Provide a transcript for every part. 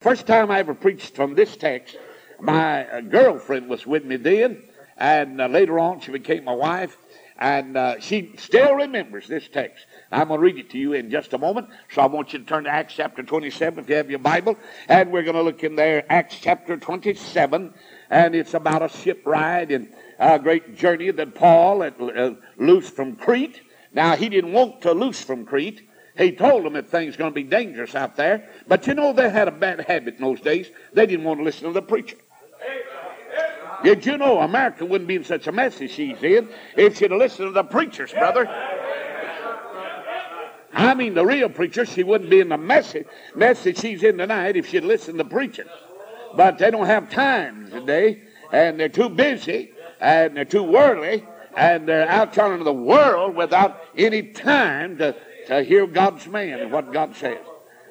First time I ever preached from this text, my girlfriend was with me then, and uh, later on she became my wife, and uh, she still remembers this text. I'm going to read it to you in just a moment, so I want you to turn to Acts chapter 27 if you have your Bible, and we're going to look in there, Acts chapter 27, and it's about a ship ride and a great journey that Paul had uh, loosed from Crete. Now, he didn't want to loose from Crete. He told them that things going to be dangerous out there. But you know, they had a bad habit in those days. They didn't want to listen to the preacher. Did you know America wouldn't be in such a mess as she's in if she'd listened to the preachers, brother? I mean, the real preacher, she wouldn't be in the mess, mess that she's in tonight if she'd listened to the preacher. But they don't have time today, and they're too busy, and they're too worldly, and they're out telling the world without any time to to hear God's man and what God says.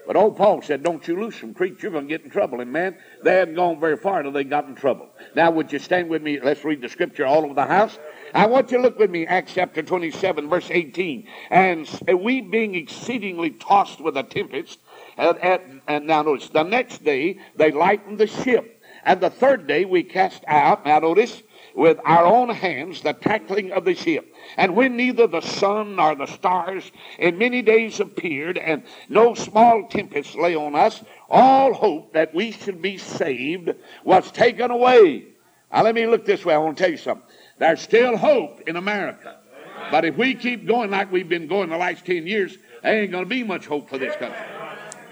But old Paul said, Don't you loose from Crete, you're going to get in trouble. And man, they hadn't gone very far until they got in trouble. Now, would you stand with me? Let's read the scripture all over the house. I want you to look with me, Acts chapter 27, verse 18. And we being exceedingly tossed with a tempest, and, and, and now notice, the next day they lightened the ship. And the third day we cast out, now notice, with our own hands the tackling of the ship. And when neither the sun nor the stars in many days appeared, and no small tempest lay on us, all hope that we should be saved was taken away. Now let me look this way. I want to tell you something. There's still hope in America. But if we keep going like we've been going the last 10 years, there ain't going to be much hope for this country.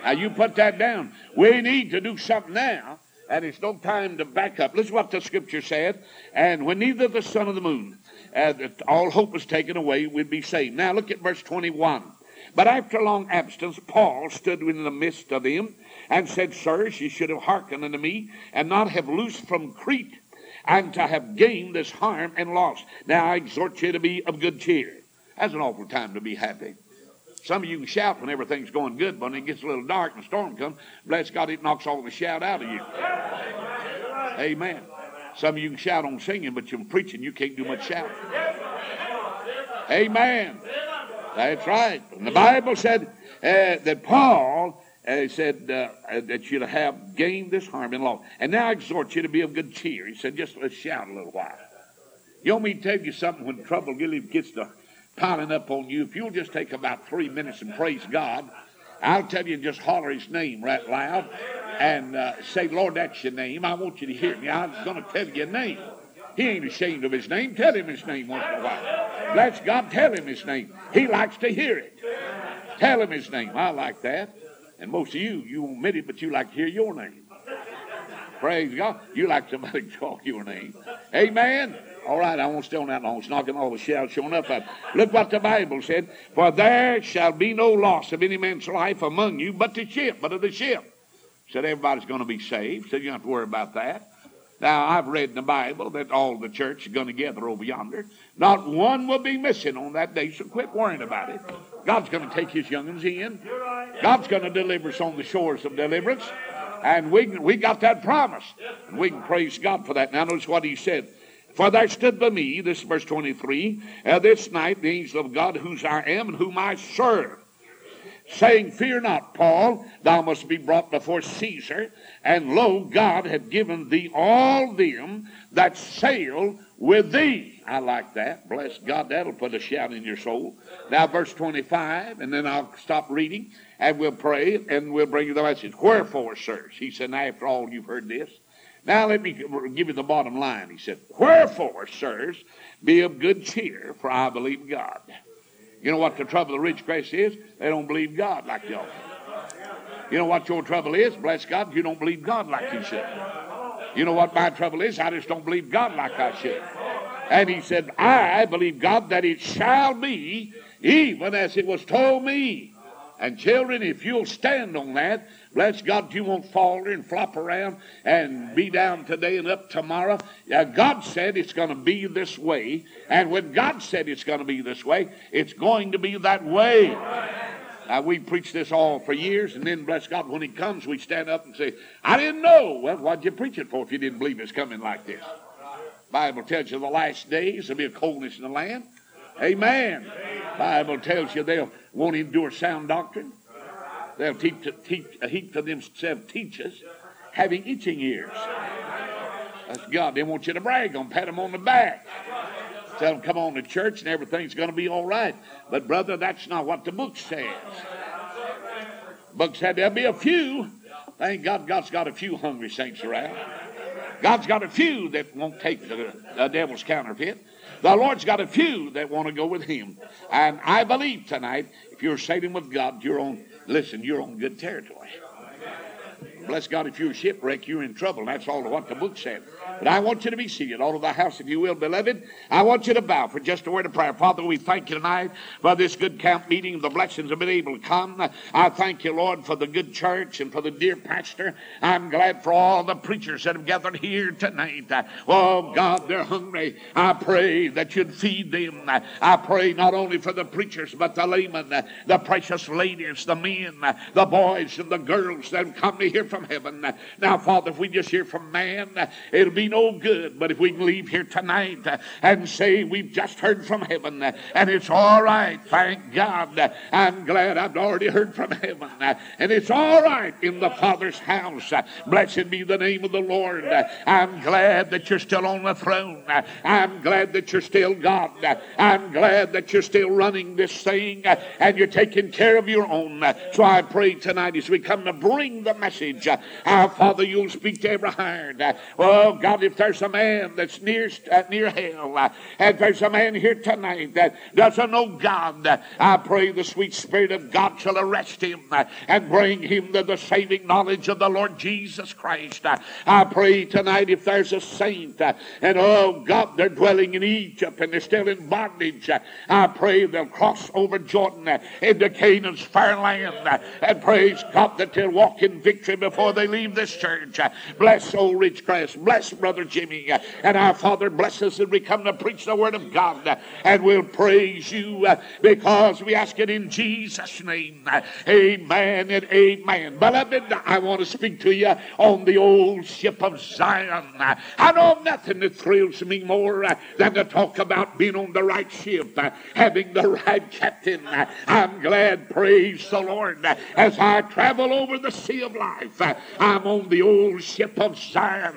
Now you put that down. We need to do something now and it's no time to back up. Listen what the scripture said. And when neither the sun or the moon, uh, all hope was taken away, we'd be saved. Now look at verse 21. But after long absence, Paul stood in the midst of them and said, Sirs, ye should have hearkened unto me and not have loosed from Crete and to have gained this harm and loss. Now I exhort you to be of good cheer. That's an awful time to be happy. Some of you can shout when everything's going good, but when it gets a little dark and a storm comes, bless God, it knocks all the shout out of you. Amen. Some of you can shout on singing, but you're preaching, you can't do much shouting. Amen. That's right. And the Bible said uh, that Paul uh, said uh, that you'd have gained this harm and loss. And now I exhort you to be of good cheer. He said, just let's shout a little while. You want me to tell you something when trouble really gets to piling up on you, if you'll just take about three minutes and praise God, I'll tell you, just holler his name right loud and uh, say, Lord, that's your name. I want you to hear me. I'm going to tell you your name. He ain't ashamed of his name. Tell him his name once in a while. Bless God, tell him his name. He likes to hear it. Tell him his name. I like that. And most of you, you admit it, but you like to hear your name. Praise God. You like somebody to talk your name. Amen. All right, I won't stay on that long. It's not all the shouts showing up. But look what the Bible said. For there shall be no loss of any man's life among you but the ship, but of the ship. Said everybody's going to be saved. Said you don't have to worry about that. Now, I've read in the Bible that all the church is going to gather over yonder. Not one will be missing on that day, so quit worrying about it. God's going to take his young'uns in. God's going to deliver us on the shores of deliverance. And we, we got that promise. And we can praise God for that. Now, notice what he said. For there stood by me, this verse 23, uh, this night the angel of God, whose I am and whom I serve, saying, Fear not, Paul, thou must be brought before Caesar. And lo, God hath given thee all them that sail with thee. I like that. Bless God, that'll put a shout in your soul. Now, verse 25, and then I'll stop reading, and we'll pray, and we'll bring you the message. Wherefore, sirs? He said, Now, After all you've heard this, now let me give you the bottom line. He said, Wherefore, sirs, be of good cheer, for I believe God. You know what the trouble of the Ridgecrest is? They don't believe God like y'all. You know what your trouble is? Bless God, you don't believe God like you should. You know what my trouble is? I just don't believe God like I should. And he said, I believe God that it shall be even as it was told me. And children, if you'll stand on that, bless God, you won't fall and flop around and be down today and up tomorrow. God said it's going to be this way. And when God said it's going to be this way, it's going to be that way. Now, we preach this all for years, and then, bless God, when He comes, we stand up and say, I didn't know. Well, what'd you preach it for if you didn't believe it's coming like this? Bible tells you the last days there'll be a coldness in the land. Amen. Bible tells you they'll won't endure sound doctrine. They'll teach, teach, a heap of themselves teachers having itching ears. That's God. They want you to brag on, pat them on the back. Tell them, come on to church and everything's going to be all right. But, brother, that's not what the book says. The book said there'll be a few. Thank God God's got a few hungry saints around. God's got a few that won't take the, the devil's counterfeit. The Lord's got a few that want to go with Him. And I believe tonight, if you're saving with God, you're on, listen, you're on good territory. Bless God, if you're shipwrecked, you're in trouble. That's all what the book said. But I want you to be seated, all of the house, if you will, beloved. I want you to bow for just a word of prayer. Father, we thank you tonight for this good camp meeting. The blessings have been able to come. I thank you, Lord, for the good church and for the dear pastor. I'm glad for all the preachers that have gathered here tonight. Oh, God, they're hungry. I pray that you'd feed them. I pray not only for the preachers, but the laymen, the precious ladies, the men, the boys, and the girls that have come to hear from heaven. Now, Father, if we just hear from man, it'll be no good. But if we can leave here tonight and say we've just heard from heaven and it's all right, thank God. I'm glad I've already heard from heaven and it's all right in the Father's house. Blessed be the name of the Lord. I'm glad that you're still on the throne. I'm glad that you're still God. I'm glad that you're still running this thing and you're taking care of your own. So I pray tonight as we come to bring the message, our Father, you'll speak to every heart. Oh, God. If there's a man that's near, uh, near hell, uh, if there's a man here tonight that doesn't know God, uh, I pray the sweet Spirit of God shall arrest him uh, and bring him to the saving knowledge of the Lord Jesus Christ. Uh, I pray tonight if there's a saint uh, and oh God, they're dwelling in Egypt and they're still in bondage, I pray they'll cross over Jordan into Canaan's fair land and praise God that they'll walk in victory before they leave this church. Bless old Ridgecrest. Bless Brother Jimmy. And our Father, bless us as we come to preach the Word of God. And we'll praise you uh, because we ask it in Jesus' name. Amen and amen. Beloved, I want to speak to you on the old ship of Zion. I know nothing that thrills me more uh, than to talk about being on the right ship, uh, having the right captain. I'm glad, praise the Lord, as I travel over the sea of life. I'm on the old ship of Zion.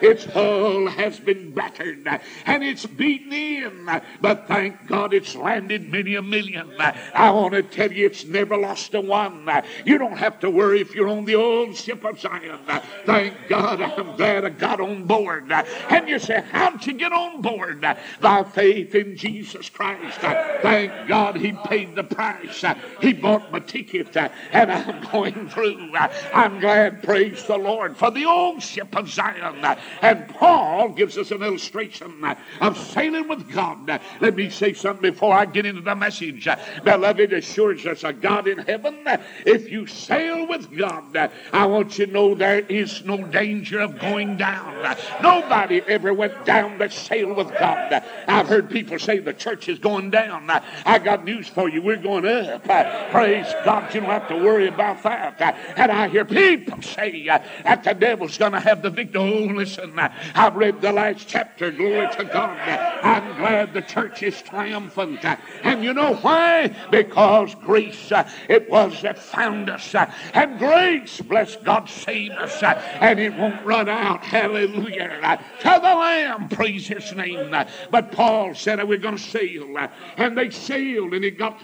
It's hull has been battered and it's beaten in, but thank God it's landed many a million. I want to tell you, it's never lost a one. You don't have to worry if you're on the old ship of Zion. Thank God, I'm glad I got on board. And you say, How'd you get on board? By faith in Jesus Christ. Thank God he paid the price. He bought my ticket, and I'm going through. I'm glad, praise the Lord, for the old ship of Zion. And Paul gives us an illustration of sailing with God. Let me say something before I get into the message. Beloved, assures us a God in heaven. If you sail with God, I want you to know there is no danger of going down. Nobody ever went down that sailed with God. I've heard people say the church is going down. I got news for you. We're going up. Praise God. You don't have to worry about that. And I hear people say uh, that the devil's going to have the victory. Oh, listen, uh, I've read the last chapter. Glory to God. I'm glad the church is triumphant. And you know why? Because grace, uh, it was that found us. And grace, bless God, saved us. And it won't run out. Hallelujah. To the Lamb, praise his name. But Paul said, We're going to sail. And they sailed, and it got.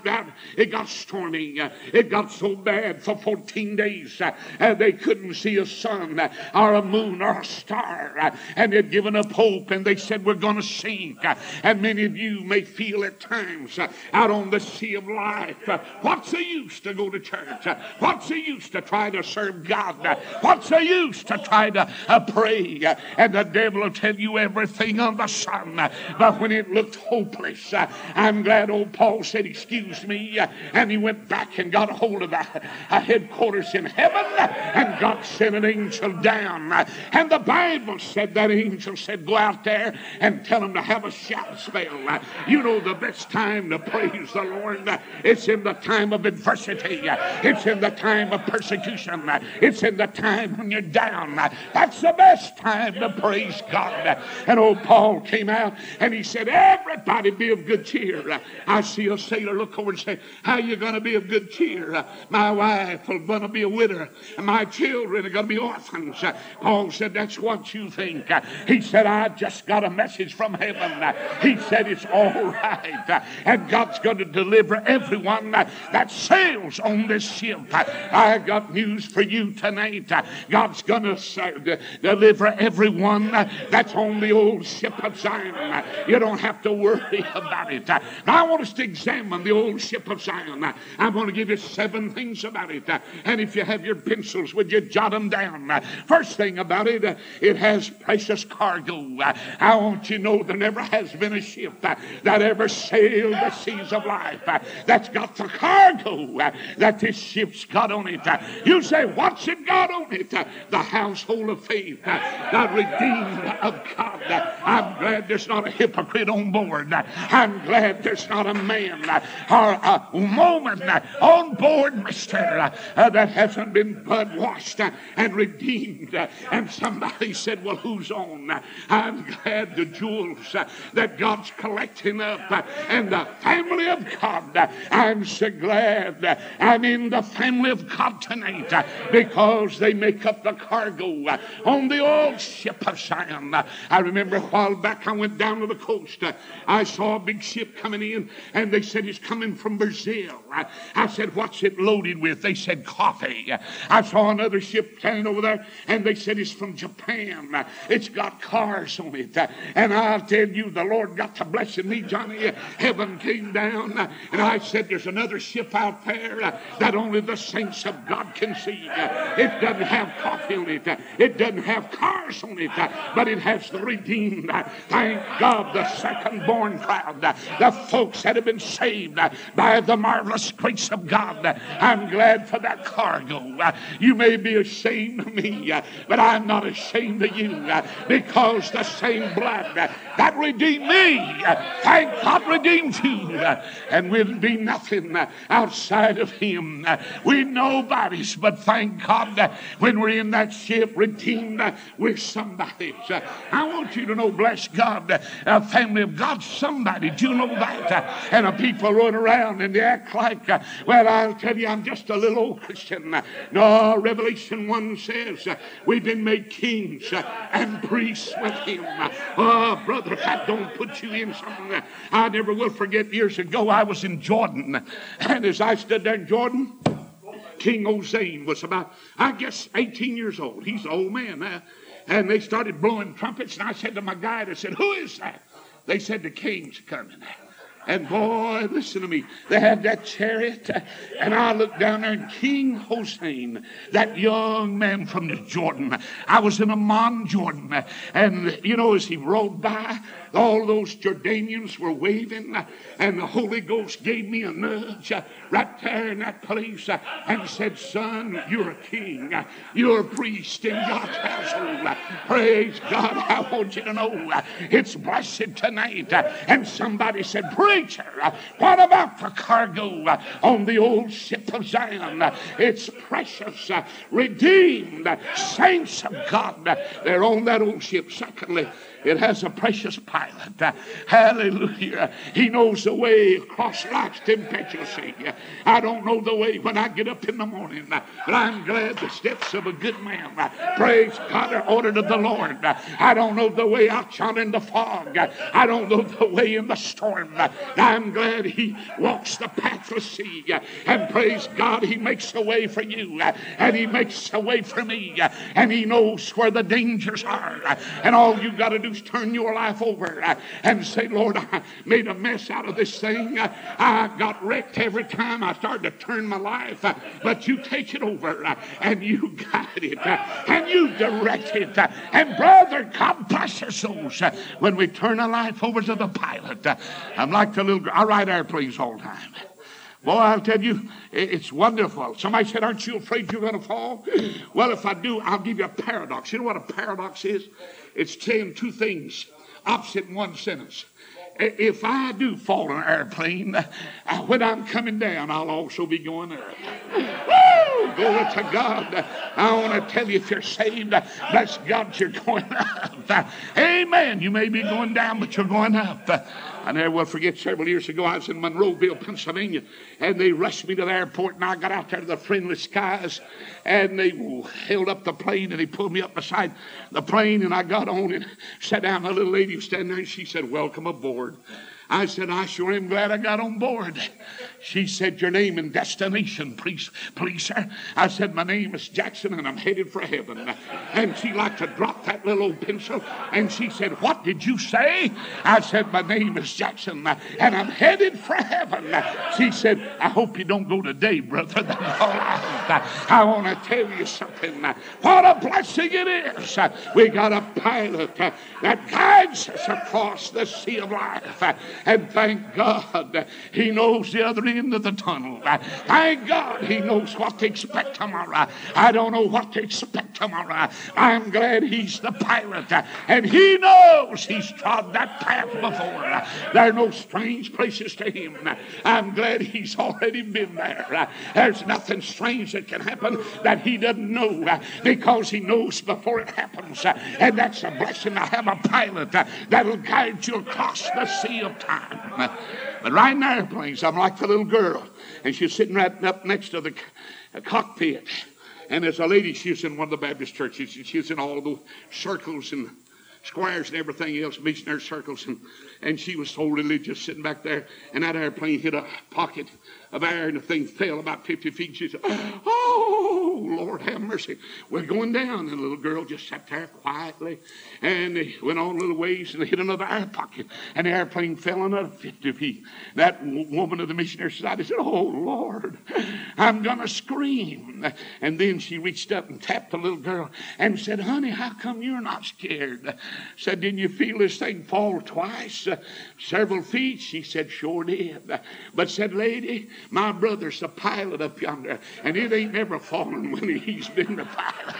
It got stormy. It got so bad for 14 days. And they couldn't see a sun or a moon or a star and they'd given up hope and they said, We're going to sink. And many of you may feel at times out on the sea of life, what's the use to go to church? What's the use to try to serve God? What's the use to try to uh, pray? And the devil will tell you everything on the sun. But when it looked hopeless, I'm glad old Paul said, Excuse me. And he went back and got a hold of the headquarters in heaven. And God sent an angel down. And the Bible said that angel said, Go out there and tell them to have a shout spell. You know the best time to praise the Lord. It's in the time of adversity. It's in the time of persecution. It's in the time when you're down. That's the best time to praise God. And old Paul came out and he said, Everybody be of good cheer. I see a sailor look over and say, How you going to be of good cheer? My wife will going to be a widow. My children are going to be orphans. Paul said, That's what you think. He said, I just got a message from heaven. He said, It's all right. And God's going to deliver everyone that sails on this ship. I got news for you tonight. God's going to deliver everyone that's on the old ship of Zion. You don't have to worry about it. Now, I want us to examine the old ship of Zion. I'm going to give you seven things about it. And if you have your pencils, would you jot them down? First thing about it, it has precious cargo. I want you to know there never has been a ship that ever sailed the seas of life that's got the cargo that this ship's got on it. You say, what's it got on it? The household of faith, the redeemed of God. I'm glad there's not a hypocrite on board. I'm glad there's not a man or a woman on board, mister, that hasn't been blood washed and redeemed. And somebody said, well, who's on? I'm glad the jewels that God's collecting up and the family of God. I'm so glad I'm in the family of God tonight because they make up the cargo on the old ship of Zion. I remember a while back I went down to the coast. I saw a big ship coming in and they said it's coming from Brazil. I said, What's it loaded with? They said coffee. I saw another ship standing over there and they said it's from Japan. It's got cars on it. And I'll tell you, the Lord got to blessing me, Johnny. Heaven came down and I said, There's another ship out there that only the saints of God can see. It doesn't have coffee on it, it doesn't have cars on it, but it has the redeemed. Thank God, the second born crowd, the folks that have been saved by the marvelous grace of God. I'm glad for that cargo. You may be ashamed of me, but I'm not ashamed of you because the same blood that redeemed me, thank God, redeemed you. And we'll be nothing outside of Him. We're nobodies, but thank God when we're in that ship, redeemed, we're somebody. I want you to know, bless God, a family of God, somebody. Do you know that? And a people run around and they act like, well, I'll tell you, I'm just a little old Christian. No, Revelation 1 says uh, we've been made kings uh, and priests with Him. Oh, brother, if that don't put you in something, I never will forget years ago I was in Jordan. And as I stood there in Jordan, King Hussein was about, I guess, 18 years old. He's an old man now. And they started blowing trumpets, and I said to my guide, I said, Who is that? They said, The king's coming. And boy, listen to me. They had that chariot, and I looked down there, and King Hussein, that young man from the Jordan, I was in Amman, Jordan, and you know, as he rode by, all those Jordanians were waving, and the Holy Ghost gave me a nudge right there in that place and said, Son, you're a king. You're a priest in God's household. Praise God. I want you to know it's blessed tonight. And somebody said, Preacher, what about the cargo on the old ship of Zion? It's precious, redeemed, saints of God. They're on that old ship. Secondly, it has a precious pilot. Hallelujah. He knows the way across life's tempestuously. I don't know the way when I get up in the morning, but I'm glad the steps of a good man. Praise God are ordered of the Lord. I don't know the way out yonder in the fog. I don't know the way in the storm. I'm glad he walks the pathless sea. And praise God, he makes a way for you. And he makes a way for me. And he knows where the dangers are. And all you got to do turn your life over uh, and say, Lord, I made a mess out of this thing. Uh, I got wrecked every time I started to turn my life, uh, but you take it over and you guide it and you direct it. And brother, God bless our souls when we turn our life over to the pilot. I'm like the little, I ride airplanes all the time. Boy, I'll tell you, it's wonderful. Somebody said, Aren't you afraid you're going to fall? Well, if I do, I'll give you a paradox. You know what a paradox is? It's saying two things opposite in one sentence. If I do fall in an airplane, uh, when I'm coming down, I'll also be going up. Woo! Glory to God. I want to tell you if you're saved, bless God, you're going up. Amen. You may be going down, but you're going up. I never will forget several years ago, I was in Monroeville, Pennsylvania, and they rushed me to the airport, and I got out there to the friendly skies, and they held up the plane, and they pulled me up beside the plane, and I got on and sat down. The little lady was standing there, and she said, Welcome aboard. I said, I sure am glad I got on board. She said, Your name and destination, please, please, sir. I said, My name is Jackson and I'm headed for heaven. And she liked to drop that little old pencil and she said, What did you say? I said, My name is Jackson and I'm headed for heaven. She said, I hope you don't go today, brother. I, want to tell you something. What a blessing it is. We got a pilot that guides us across the sea of life. And thank God he knows the other end of the tunnel. Thank God he knows what to expect tomorrow. I don't know what to expect tomorrow. I'm glad he's the pilot and he knows he's trod that path before. There are no strange places to him. I'm glad he's already been there. There's nothing strange that can happen that he doesn't know because he knows before it happens. And that's a blessing to have a pilot that'll guide you across the sea of time. But right in the airplanes, I'm like the little girl, and she's sitting right up next to the uh, cockpit. And there's a lady, she's in one of the Baptist churches, and she's in all the circles and squares and everything else, missionary circles. And, and she was so religious sitting back there, and that airplane hit a pocket of air, and the thing fell about 50 feet. She said, Oh, Lord have mercy. We're going down. And the little girl just sat there quietly. And they went on a little ways and hit another air pocket. And the airplane fell another 50 feet. That woman of the missionary society said, Oh, Lord, I'm going to scream. And then she reached up and tapped the little girl and said, Honey, how come you're not scared? Said, Didn't you feel this thing fall twice? Uh, several feet? She said, Sure did. But said, Lady, my brother's a pilot up yonder, and it ain't never fallen when he's been the pilot.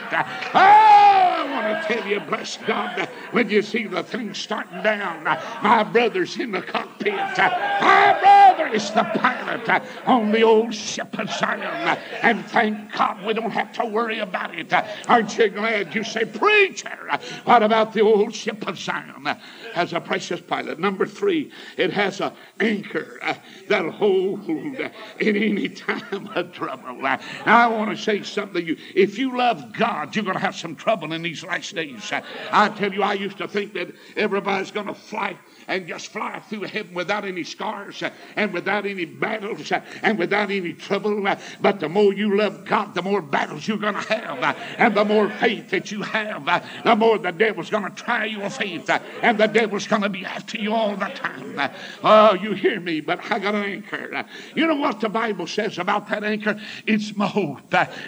Oh, I want to tell you, bless God, when you see the thing starting down, my brother's in the cockpit. My brother is the pilot on the old ship of Zion. And thank God we don't have to worry about it. Aren't you glad you say, Preacher, what about the old ship of Zion? Has a precious pilot. Number three, it has an anchor that'll hold in any time of trouble. I want to say something to you. If you love God, you're going to have some trouble in these last days. I tell you, I used to think that everybody's going to fly and just fly through heaven without any scars uh, and without any battles uh, and without any trouble. Uh, but the more you love God, the more battles you're going to have. And the more faith that you have, the more the devil's going to try your faith. And the devil's going to be after you all the time. Oh, you hear me, but I got an anchor. You know what the Bible says about that anchor? It's my hope.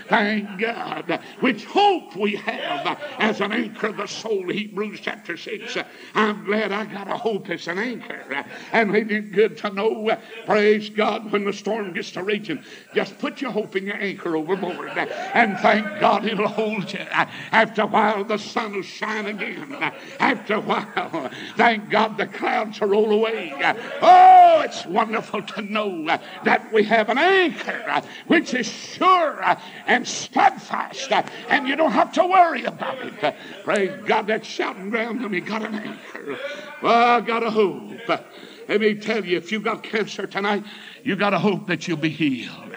Thank God. Which hope we have as an anchor of the soul. Hebrews chapter 6. I'm glad I got a hope it's an anchor. Uh, and ain't it good to know, uh, praise God, when the storm gets to raging, just put your hope in your anchor overboard. Uh, and thank God it'll hold you. After a while, the sun will shine again. After a while, thank God the clouds will roll away. Oh, it's wonderful to know that we have an anchor which is sure and steadfast, and you don't have to worry about it. Praise God, that shouting ground and we got an anchor. Well, God got a hope. Let me tell you, if you've got cancer tonight, you got a hope that you'll be healed.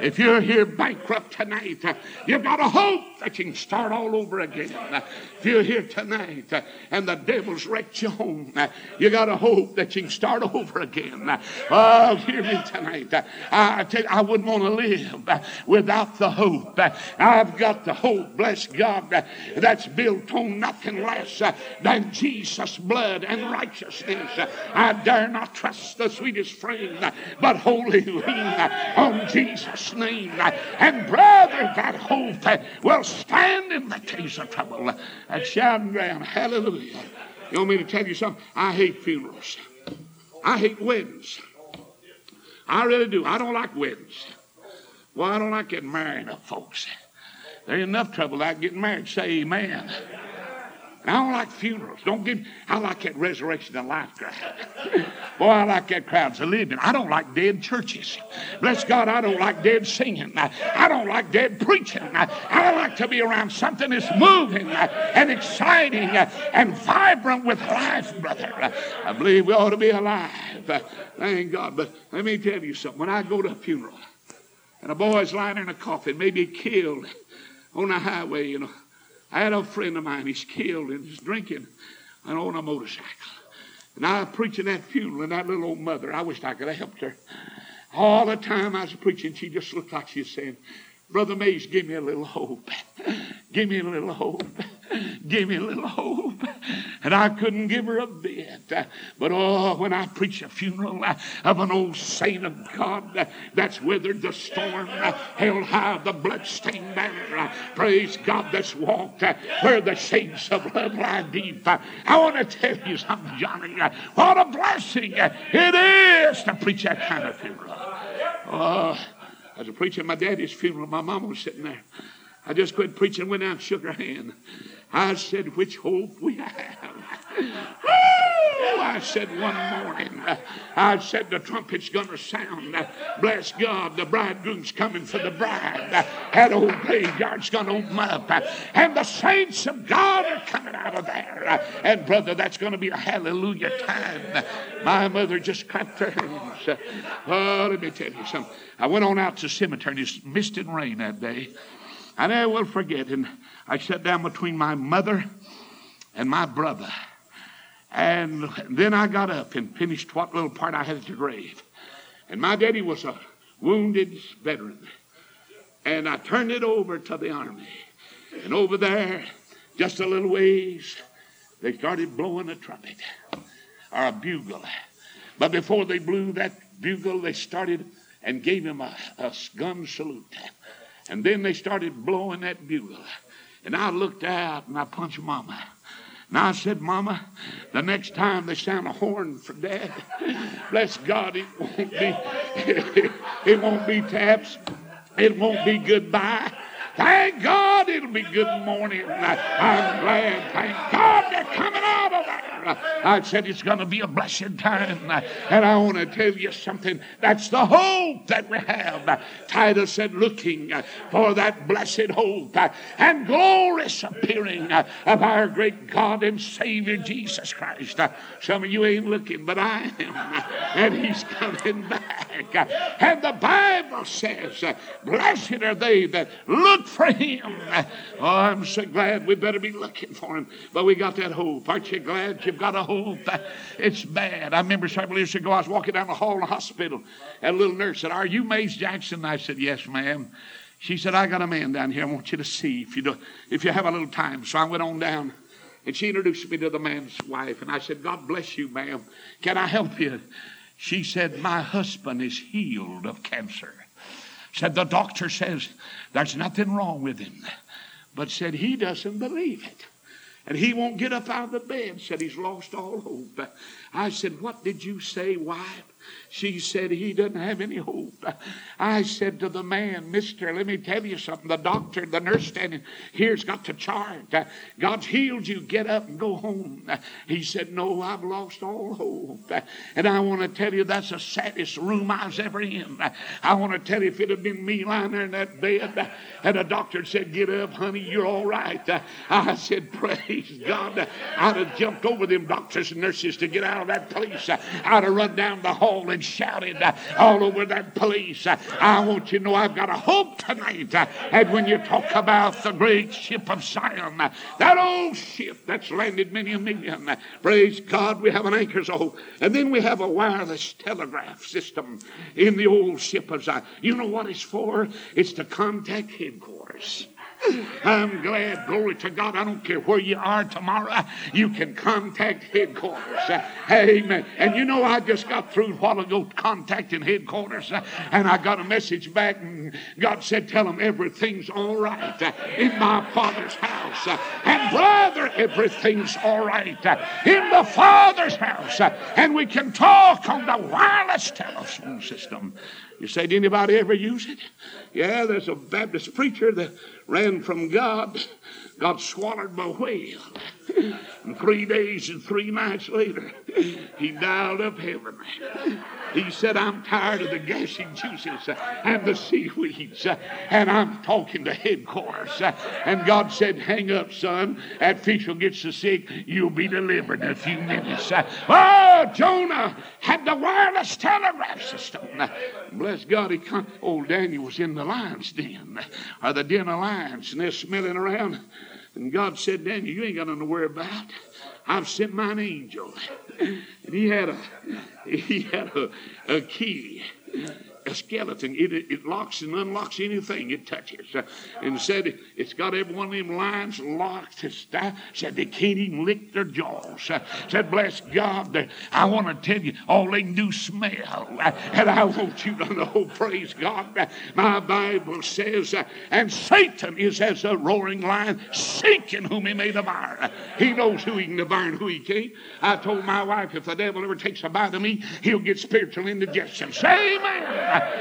If you're here bankrupt tonight, you've got a hope that you can start all over again. If you're here tonight and the devil's wrecked you home, you got a hope that you can start over again. Oh, hear me tonight. I tell you, I wouldn't want to live without the hope. I've got the hope, bless God, that's built on nothing less than Jesus' blood and righteousness. I dare not trust the sweetest friend, but wholly lean on Jesus' name. And brother, that hope eh, will stand in the case of trouble. Uh, and shout ground, hallelujah. You want me to tell you something? I hate funerals. I hate weddings. I really do. I don't like weddings. Well, I don't like getting married up, folks. There ain't enough trouble out getting married. Say amen. And I don't like funerals. Don't give. I like that resurrection and life crowd. Boy, I like that crowds of living. I don't like dead churches. Bless God, I don't like dead singing. I, I don't like dead preaching. I, I like to be around something that's moving and exciting and vibrant with life, brother. I believe we ought to be alive. Thank God. But let me tell you something. When I go to a funeral and a boy's lying in a coffin, maybe killed on the highway, you know. I had a friend of mine, he's killed and he's drinking and on a motorcycle. And I was preaching that funeral, and that little old mother, I wished I could have helped her. All the time I was preaching, she just looked like she was saying, Brother Mays, give me a little hope. Give me a little hope. Give me a little hope. And I couldn't give her a bit. But oh, when I preach a funeral of an old saint of God that's weathered the storm, held high the bloodstained banner, praise God, that's walked where the shades of blood lie deep. I want to tell you something, Johnny. What a blessing it is to preach that kind of funeral. Oh, I was preaching my daddy's funeral. My mama was sitting there. I just quit preaching, went out and shook her hand. I said, Which hope we have. I said one morning, I said the trumpet's going to sound. Bless God, the bridegroom's coming for the bride. That old graveyard's going to open up. And the saints of God are coming out of there. And brother, that's going to be a hallelujah time. My mother just clapped her hands. Oh, let me tell you something. I went on out to the cemetery and it mist and rain that day. I never will forget. And I sat down between my mother and my brother. And then I got up and finished what little part I had at the grave. And my daddy was a wounded veteran. And I turned it over to the army. And over there, just a little ways, they started blowing a trumpet or a bugle. But before they blew that bugle, they started and gave him a, a gun salute. And then they started blowing that bugle. And I looked out and I punched Mama. And I said, Mama, the next time they sound a horn for Dad, bless God, it won't be, it won't be taps. It won't be goodbye. Thank God it'll be good morning. I'm glad. Thank God they're coming out of. I said it's going to be a blessed time. And I want to tell you something. That's the hope that we have. Titus said, looking for that blessed hope and glorious appearing of our great God and Savior Jesus Christ. Some of you ain't looking, but I am. And He's coming back. And the Bible says, Blessed are they that look for him. Oh, I'm so glad we better be looking for him. But we got that hope. Aren't you glad got a hope? It's bad. I remember several years ago, I was walking down the hall in the hospital, and a little nurse said, Are you Mays Jackson? I said, Yes, ma'am. She said, I got a man down here I want you to see if you, do, if you have a little time. So I went on down. And she introduced me to the man's wife. And I said, God bless you, ma'am. Can I help you? She said, My husband is healed of cancer. Said the doctor says there's nothing wrong with him, but said he doesn't believe it. And he won't get up out of the bed. Said he's lost all hope. I said, What did you say, wife? She said, He doesn't have any hope. I said to the man, Mister, let me tell you something. The doctor, the nurse standing here's got to charge. God's healed you. Get up and go home. He said, No, I've lost all hope. And I want to tell you, that's the saddest room I was ever in. I want to tell you, if it had been me lying there in that bed and the doctor said, Get up, honey, you're all right. I said, Praise God. I'd have jumped over them doctors and nurses to get out of that place. I'd have run down the hall and shouted uh, all over that place. I want you to know I've got a hope tonight. And when you talk about the great ship of Zion, that old ship that's landed many a million, praise God, we have an anchor's hope. And then we have a wireless telegraph system in the old ship of Zion. You know what it's for? It's to contact headquarters. I'm glad. Glory to God. I don't care where you are tomorrow. You can contact headquarters. Amen. And you know, I just got through a while ago contacting headquarters, and I got a message back, and God said, Tell them everything's all right in my Father's house. And brother, everything's all right in the Father's house. And we can talk on the wireless telephone system. You say, did anybody ever use it? Yeah, there's a Baptist preacher that ran from God, got swallowed a whale. And three days and three nights later, he dialed up heaven. He said, I'm tired of the gassy juices and the seaweeds, and I'm talking to headquarters. And God said, Hang up, son. That fish will get so sick, you'll be delivered in a few minutes. Oh, Jonah had the wireless telegraph system. Bless God, he come. Old Daniel was in the lion's den, or the den of lions, and they're smelling around. And God said, Daniel, you ain't got nothing to worry about. I've sent mine angel. And he had a he had a, a key a skeleton. It, it locks and unlocks anything it touches. Uh, and said it's got every one of them lines locked. said they can't even lick their jaws. Uh, said, bless God, I want to tell you, all they can do smell. Uh, and I want you to know, praise God, my Bible says, and Satan is as a roaring lion, seeking whom he may devour. He knows who he can devour and who he can't. I told my wife, if the devil ever takes a bite of me, he'll get spiritual indigestion. Say amen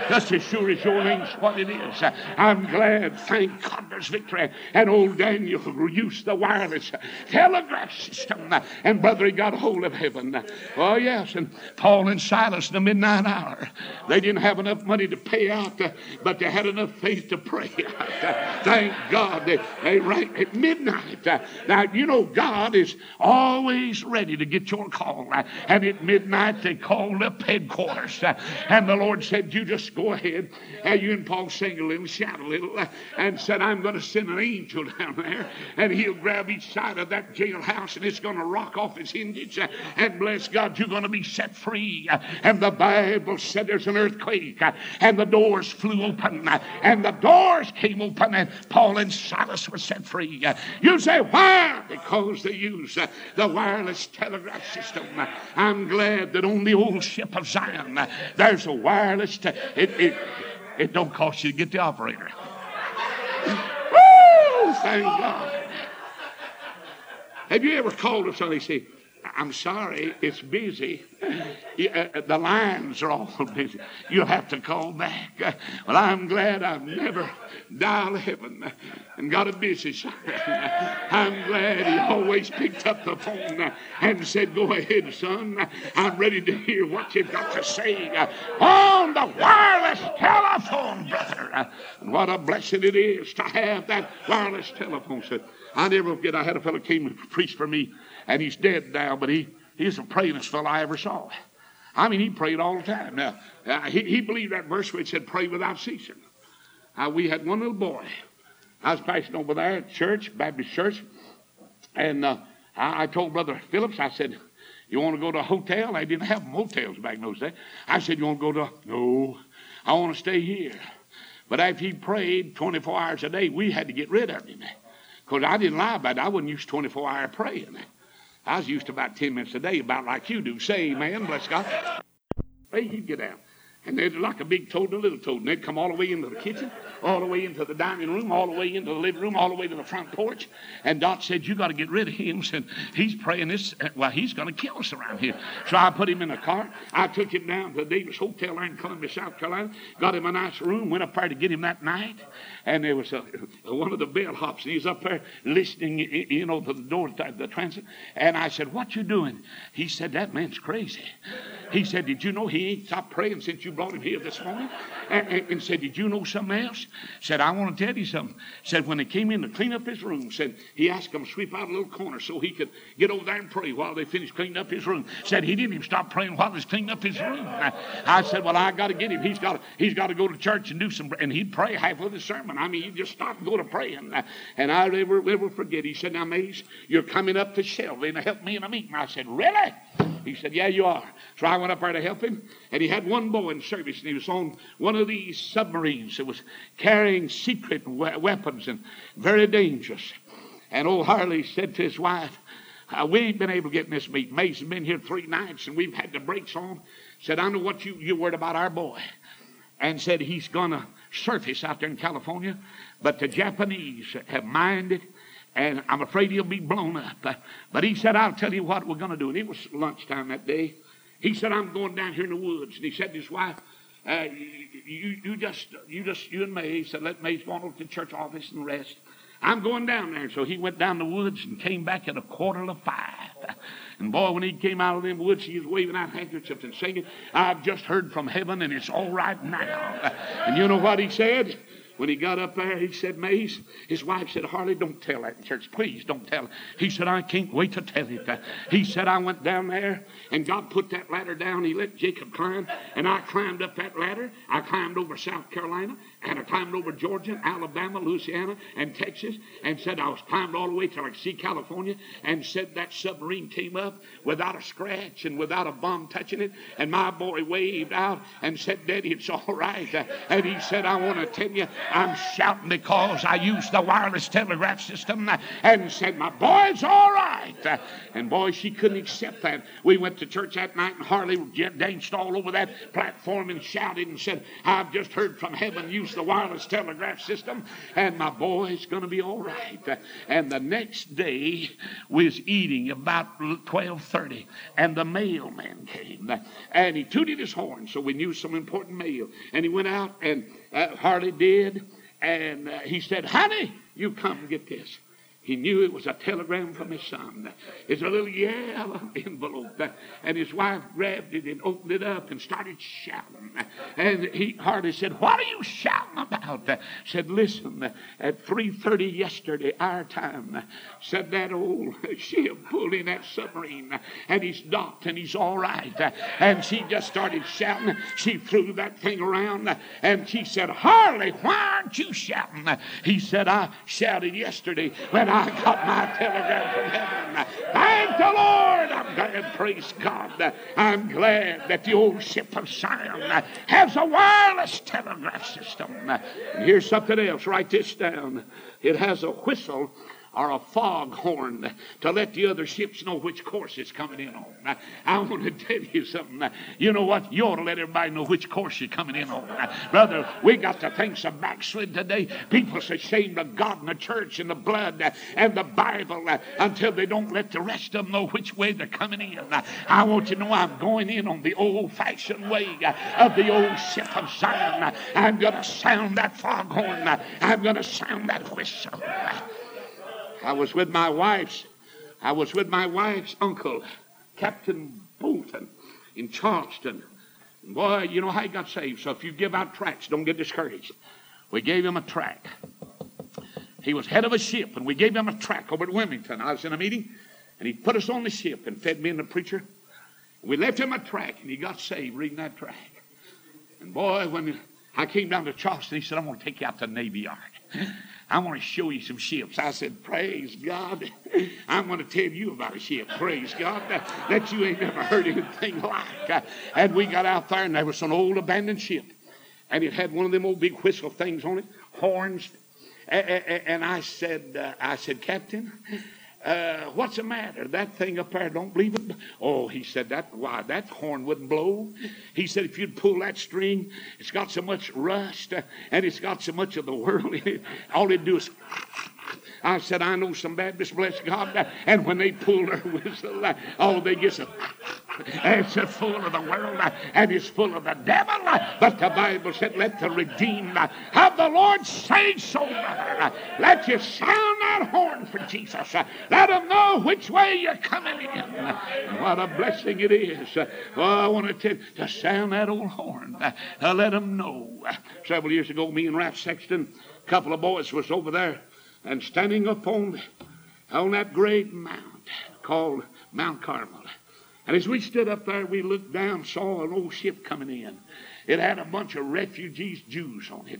just as sure as your name's what it is. I'm glad, thank God, there's victory. And old Daniel used the wireless telegraph system, and brother, he got a hold of heaven. Oh, yes, and Paul and Silas in the midnight hour, they didn't have enough money to pay out, uh, but they had enough faith to pray. Thank God, they, they right at midnight. Now, you know, God is always ready to get your call. And at midnight, they called up headquarters. And the Lord said, You just go ahead. And you and Paul sing a little, shout a little, and said, I'm going to send an angel down there, and he'll grab each side of that jailhouse, and it's going to rock off its hinges. And bless God, you're going to be set free. And the Bible said there's an earthquake, and the doors flew open, and the doors came open, and Paul and Silas were set free. You say, why? Because they use the wireless telegraph system. I'm glad that on the old ship of Zion, there's a wireless it, it, it don't cost you to get the operator. Woo! Thank God. Have you ever called us and say, I'm sorry, it's busy. Uh, the lines are all busy. You'll have to call back. Well, I'm glad I've never dialed heaven and got a busy sign. I'm glad he always picked up the phone and said, Go ahead, son. I'm ready to hear what you've got to say on the wireless telephone, brother. And what a blessing it is to have that wireless telephone. I never forget, I had a fellow came and preached for me and he's dead now, but he, he's the prayingest fellow I ever saw. I mean, he prayed all the time. Now, uh, he, he believed that verse which said, pray without ceasing. Uh, we had one little boy. I was passing over there at church, Baptist church, and uh, I, I, told Brother Phillips, I said, you want to go to a hotel? They didn't have motels back in those days. I said, you want to go to, no, I want to stay here. But after he prayed 24 hours a day, we had to get rid of him. Because I didn't lie about it. I wasn't used to 24 hour praying. I was used to about 10 minutes a day, about like you do. Say amen, bless God. Hey, he'd get out. And they'd like a big toad and a little toad. And they'd come all the way into the kitchen, all the way into the dining room, all the way into the living room, all the way to the front porch. And Dot said, You got to get rid of him. Said, He's praying this. Uh, well, he's going to kill us around here. So I put him in a car. I took him down to Davis Hotel in Columbia, South Carolina. Got him a nice room. Went up there to get him that night. And there was a, one of the bellhops. And he's up there listening, you know, to the door, the transit. And I said, What you doing? He said, That man's crazy. He said, Did you know he ain't stopped praying since you brought him here this morning? And, and, and, said, Did you know something else? Said, I want to tell you something. Said, when they came in to clean up his room, said he asked them to sweep out a little corner so he could get over there and pray while they finished cleaning up his room. Said he didn't even stop praying while he was cleaning up his room. I said, Well, I got to get him. He's got he's got to go to church and do some, and he'd pray half of the sermon. I mean, he'd just stop and go to praying. And I never, never forget. He said, Now, Mays, you're coming up to Shelby to help me in a meeting. I said, Really? He said, Yeah, you are. So I went up there to help him, and he had one boy service, and he was on one of these submarines that was carrying secret weapons and very dangerous. And old Harley said to his wife, uh, we ain't been able to get in this meeting. Mason's been here three nights and we've had the brakes on. Said, I know what you, you're worried about our boy. And said he's going to surface out there in California, but the Japanese have mined it and I'm afraid he'll be blown up. But he said, I'll tell you what we're going to do. And it was lunchtime that day. He said, I'm going down here in the woods. And he said to his wife, uh, you, you just, you just, you and May. He said, let May go on over to the church office and rest. I'm going down there. So he went down the woods and came back at a quarter to five. And boy, when he came out of them woods, he was waving out handkerchiefs and singing, I've just heard from heaven and it's all right now. And you know what he said? When he got up there, he said, Mays, his wife said, Harley, don't tell that in church. Please don't tell. He said, I can't wait to tell it. He said, I went down there and God put that ladder down. He let Jacob climb and I climbed up that ladder. I climbed over South Carolina and I climbed over Georgia, Alabama, Louisiana, and Texas and said I was climbed all the way to like see California and said that submarine came up without a scratch and without a bomb touching it. And my boy waved out and said, Daddy, it's all right. And he said, I want to tell you, I'm shouting because I used the wireless telegraph system and said, My boy's all right. And boy, she couldn't accept that. We went to church that night and Harley danced all over that platform and shouted and said, I've just heard from heaven, the wireless telegraph system, and my boy's going to be all right. And the next day was eating about 12:30, and the mailman came, and he tooted his horn, so we knew some important mail. And he went out, and uh, Harley did, and uh, he said, "Honey, you come get this." He knew it was a telegram from his son. It's a little yellow envelope. And his wife grabbed it and opened it up and started shouting. And he hardly said, What are you shouting about? Said, Listen, at 3.30 yesterday, our time, said that old ship pulled in that submarine and he's docked and he's all right. And she just started shouting. She threw that thing around and she said, Harley, why aren't you shouting? He said, I shouted yesterday when I I got my telegram from heaven. Thank the Lord. I'm glad, praise God. I'm glad that the old ship of Zion has a wireless telegraph system. And here's something else. Write this down. It has a whistle or a foghorn to let the other ships know which course it's coming in on. I want to tell you something. You know what? You ought to let everybody know which course you're coming in on. Brother, we got to think some backslid today. People's ashamed of God and the church and the blood and the Bible until they don't let the rest of them know which way they're coming in. I want you to know I'm going in on the old fashioned way of the old ship of Zion. I'm going to sound that foghorn. I'm going to sound that whistle. I was with my wife's, I was with my wife's uncle, Captain Bolton, in Charleston. And boy, you know how he got saved. So if you give out tracts, don't get discouraged. We gave him a tract. He was head of a ship, and we gave him a tract over at Wilmington. I was in a meeting, and he put us on the ship and fed me and the preacher. We left him a tract, and he got saved reading that tract. And boy, when I came down to Charleston, he said, I'm going to take you out to the Navy Yard. I want to show you some ships. I said, Praise God. I'm going to tell you about a ship. Praise God. That, that you ain't never heard anything like. And we got out there, and there was an old abandoned ship. And it had one of them old big whistle things on it, horns. And I said, uh, I said, Captain, uh, what's the matter? That thing up there, don't believe it? Oh, he said, that why that horn wouldn't blow. He said, if you'd pull that string, it's got so much rust uh, and it's got so much of the world in it. All it'd do is I said, I know some Baptists, bless God, and when they pull their whistle, oh, they get some. It's full of the world uh, and it's full of the devil. Uh, but the Bible said, let the redeemed uh, of the Lord say so, brother. Let you sound that horn for Jesus. Let them know which way you're coming in. What a blessing it is. Oh, I want to to sound that old horn. Uh, let them know. Several years ago, me and Ralph Sexton, a couple of boys was over there and standing up on, on that great mount called Mount Carmel. And as we stood up there, we looked down, saw an old ship coming in. It had a bunch of refugees, Jews on it.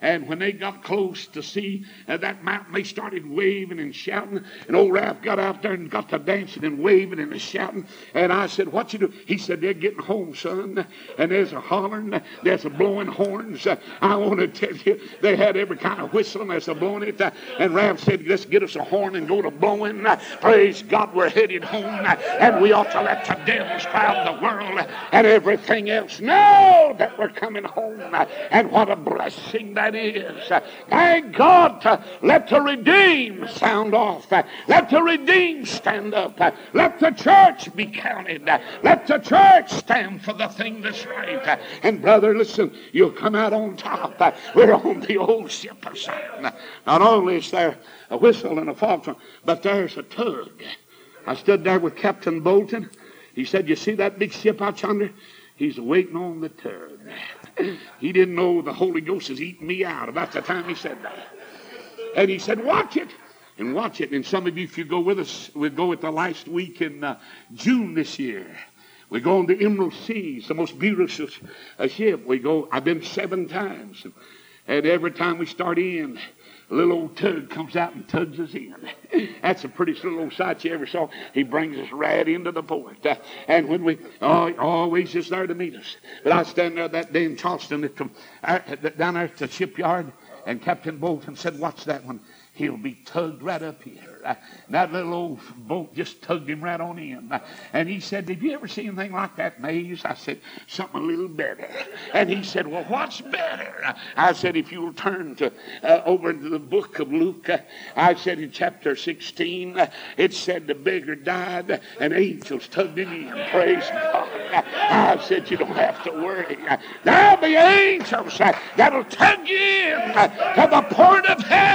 And when they got close to see uh, that mountain, they started waving and shouting. And old Ralph got out there and got to dancing and waving and shouting. And I said, What you do? He said, They're getting home, son. And there's a hollering, there's a blowing horns. I want to tell you, they had every kind of whistling, there's a blowing it. And Ralph said, Let's get us a horn and go to blowing. Praise God, we're headed home. And we ought to let the devils crowd the world and everything else know that we're coming home. Uh, and what a blessing that is. Thank God to let the redeemed sound off. Uh, let the redeemed stand up. Let the church be counted. Let the church stand for the thing that's right. And brother, listen, you'll come out on top. We're on the old ship of Zion. Not only is there a whistle and a fog, but there's a tug. I stood there with Captain Bolton. He said, You see that big ship out yonder? He's waiting on the turn. He didn't know the Holy Ghost is eating me out about the time he said that. And he said, Watch it. And watch it. And some of you, if you go with us, we go at the last week in uh, June this year. We go on the Emerald Seas, the most beautiful ship. We go, I've been seven times. And every time we start in, little old tug comes out and tugs us in. That's the prettiest little old sight you ever saw. He brings us right into the port. Uh, and when we, oh, always just there to meet us. But I stand there that day in Charleston, at the, uh, down there at the shipyard, and Captain Bolton said, Watch that one. He'll be tugged right up here. Uh, that little old boat just tugged him right on in. And he said, Did you ever see anything like that, Mays? I said, Something a little better. And he said, Well, what's better? I said, If you'll turn to uh, over to the book of Luke, I said in chapter 16, uh, it said the beggar died and angels tugged him in. Praise God. I said, You don't have to worry. There'll be angels that'll tug you in to the port of heaven.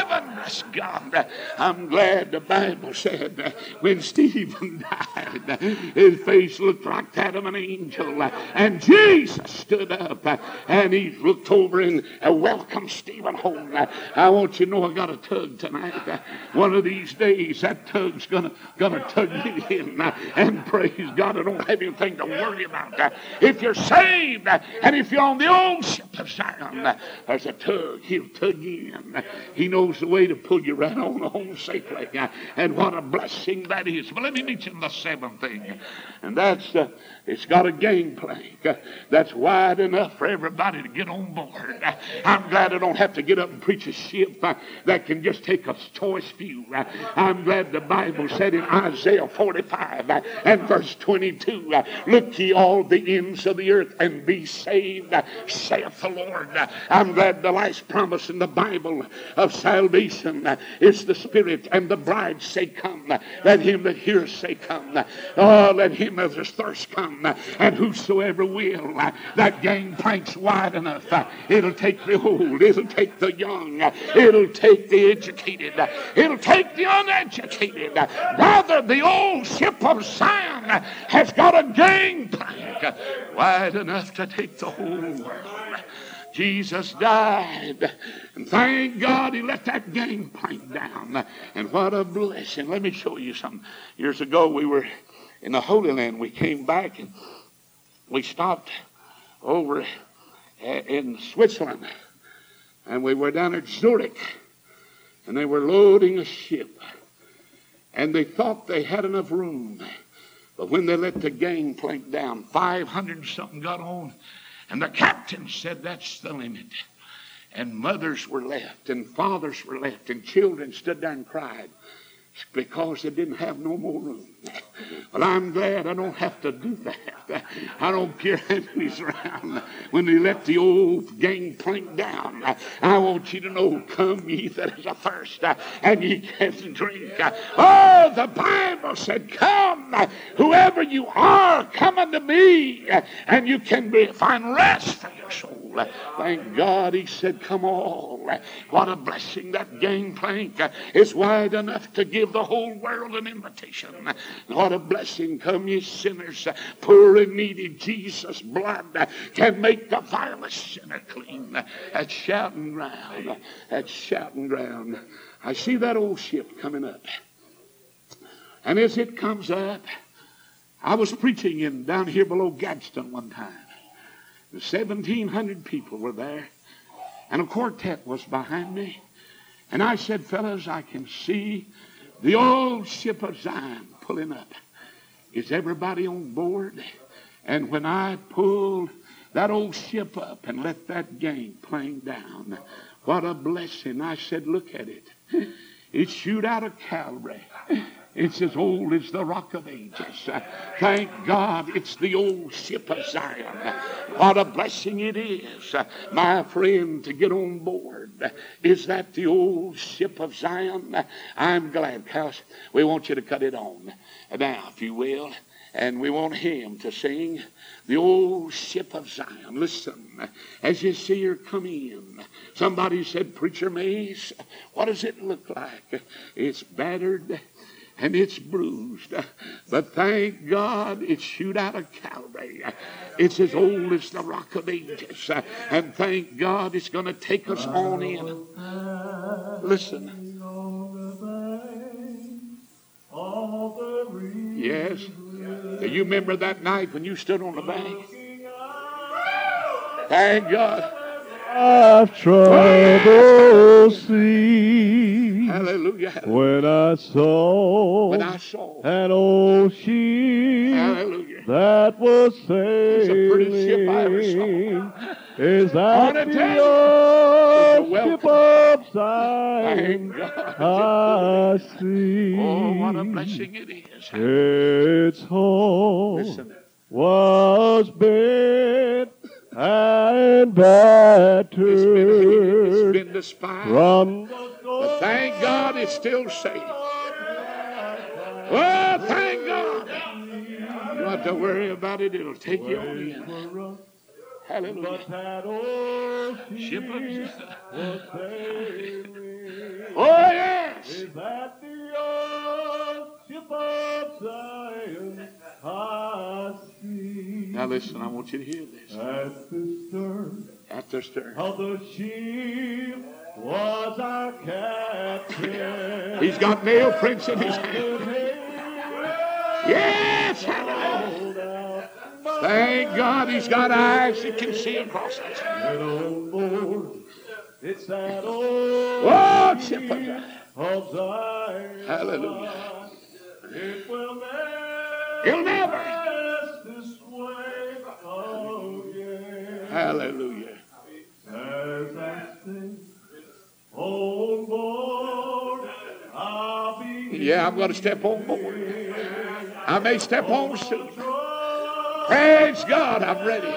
God. I'm glad the Bible said when Stephen died, his face looked like that of an angel. And Jesus stood up and he looked over and uh, welcomed Stephen home. I want you to know I got a tug tonight. One of these days, that tug's gonna gonna tug me in. And praise God, I don't have anything to worry about. If you're saved and if you're on the old ship of Zion, there's a tug. He'll tug you in. He knows the way to pull you right on home safely. And what a blessing that is. But let me mention the seventh thing, and that's uh, it's got a gangplank that's wide enough for everybody to get on board. I'm glad I don't have to get up and preach a ship that can just take a choice few. I'm glad the Bible said in Isaiah 45 uh, and verse 22, Look ye all the ends of the earth and be saved, saith the Lord. I'm glad the last promise in the Bible of salvation is the Spirit and the bride say, Come. Let him that hears say, Come. Oh, let him that is thirst come Uh, and whosoever will. Uh, that gangplank's wide enough. Uh, it'll take the old, it'll take the young, it'll take the educated, it'll take the uneducated. Rather, the old ship of Zion has got a gangplank wide enough to take the whole world. Jesus died. And thank God he let that gangplank down. And what a blessing. Let me show you something. Years ago, we were in the Holy Land, we came back and we stopped over in Switzerland. And we were down at Zurich. And they were loading a ship. And they thought they had enough room. But when they let the gangplank down, 500 something got on. And the captain said, That's the limit. And mothers were left, and fathers were left, and children stood there and cried because they didn't have no more room. Well, I'm glad I don't have to do that. I don't care who's around. When they let the old gang gangplank down, I want you to know, come ye that is athirst, and ye can drink. Oh, the Bible said, come, whoever you are, come unto me, and you can be, find rest for your soul. Thank God he said, Come all. What a blessing that gangplank is wide enough to give the whole world an invitation. What a blessing. Come, ye sinners, poor and needy. Jesus' blood can make the vilest sinner clean. At shouting ground. At shouting ground. I see that old ship coming up. And as it comes up, I was preaching in down here below Gadsden one time. The 1,700 people were there. And a quartet was behind me. And I said, fellas, I can see the old ship of Zion pulling up. Is everybody on board? And when I pulled that old ship up and let that gangplank down, what a blessing. I said, look at it. It shoot out of Calvary. It's as old as the Rock of Ages. Thank God it's the old ship of Zion. What a blessing it is, my friend, to get on board. Is that the old ship of Zion? I'm glad, because we want you to cut it on. Now, if you will, and we want him to sing the old ship of Zion. Listen, as you see her come in, somebody said, Preacher Mays, what does it look like? It's battered and it's bruised. But thank God it's shoot out of Calvary. It's as old as the rock of ages. And thank God it's going to take us on in. Listen. Yes. Do you remember that night when you stood on the bank? Thank God. I've troubled sea. Hallelujah. When I saw, When I saw. an old ship Hallelujah. that was sailing, It's the prettiest ship I ever saw. is that the old ship of Zion I see? Oh, what a blessing it is. Its hull Listen. was bent and battered It's been, it's been from But thank God it's still safe. Oh, thank God. You don't have to worry about it. It'll take you on in. Hallelujah. that Ship of ship Zion. was sailing. Oh, yes. Is that the old ship of Zion I see? Now listen, I want you to hear this. At the stern At the stern. of the ship was our captain. He's got nail prints in his hand. Yes, hallelujah. Thank God he's got eyes that can see across it. Get on board. It's that old Oh, ship of of Zion. Hallelujah. It will never He'll never. this way oh, again. Hallelujah. Yeah, I'm going to step on board. I may step on soon. Praise God, I'm ready.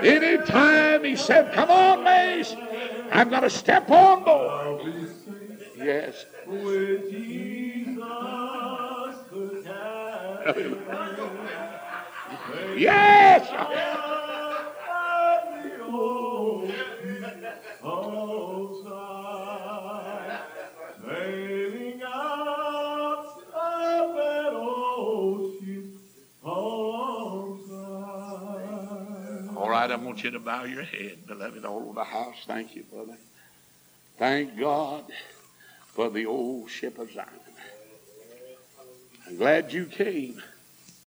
Anytime he said, Come on, Mays, I'm going to step on board. Yes. with Jesus the captain. Yes. Right, I want you to bow your head, beloved, all over the house. Thank you, brother. Thank God for the old ship of Zion. I'm glad you came.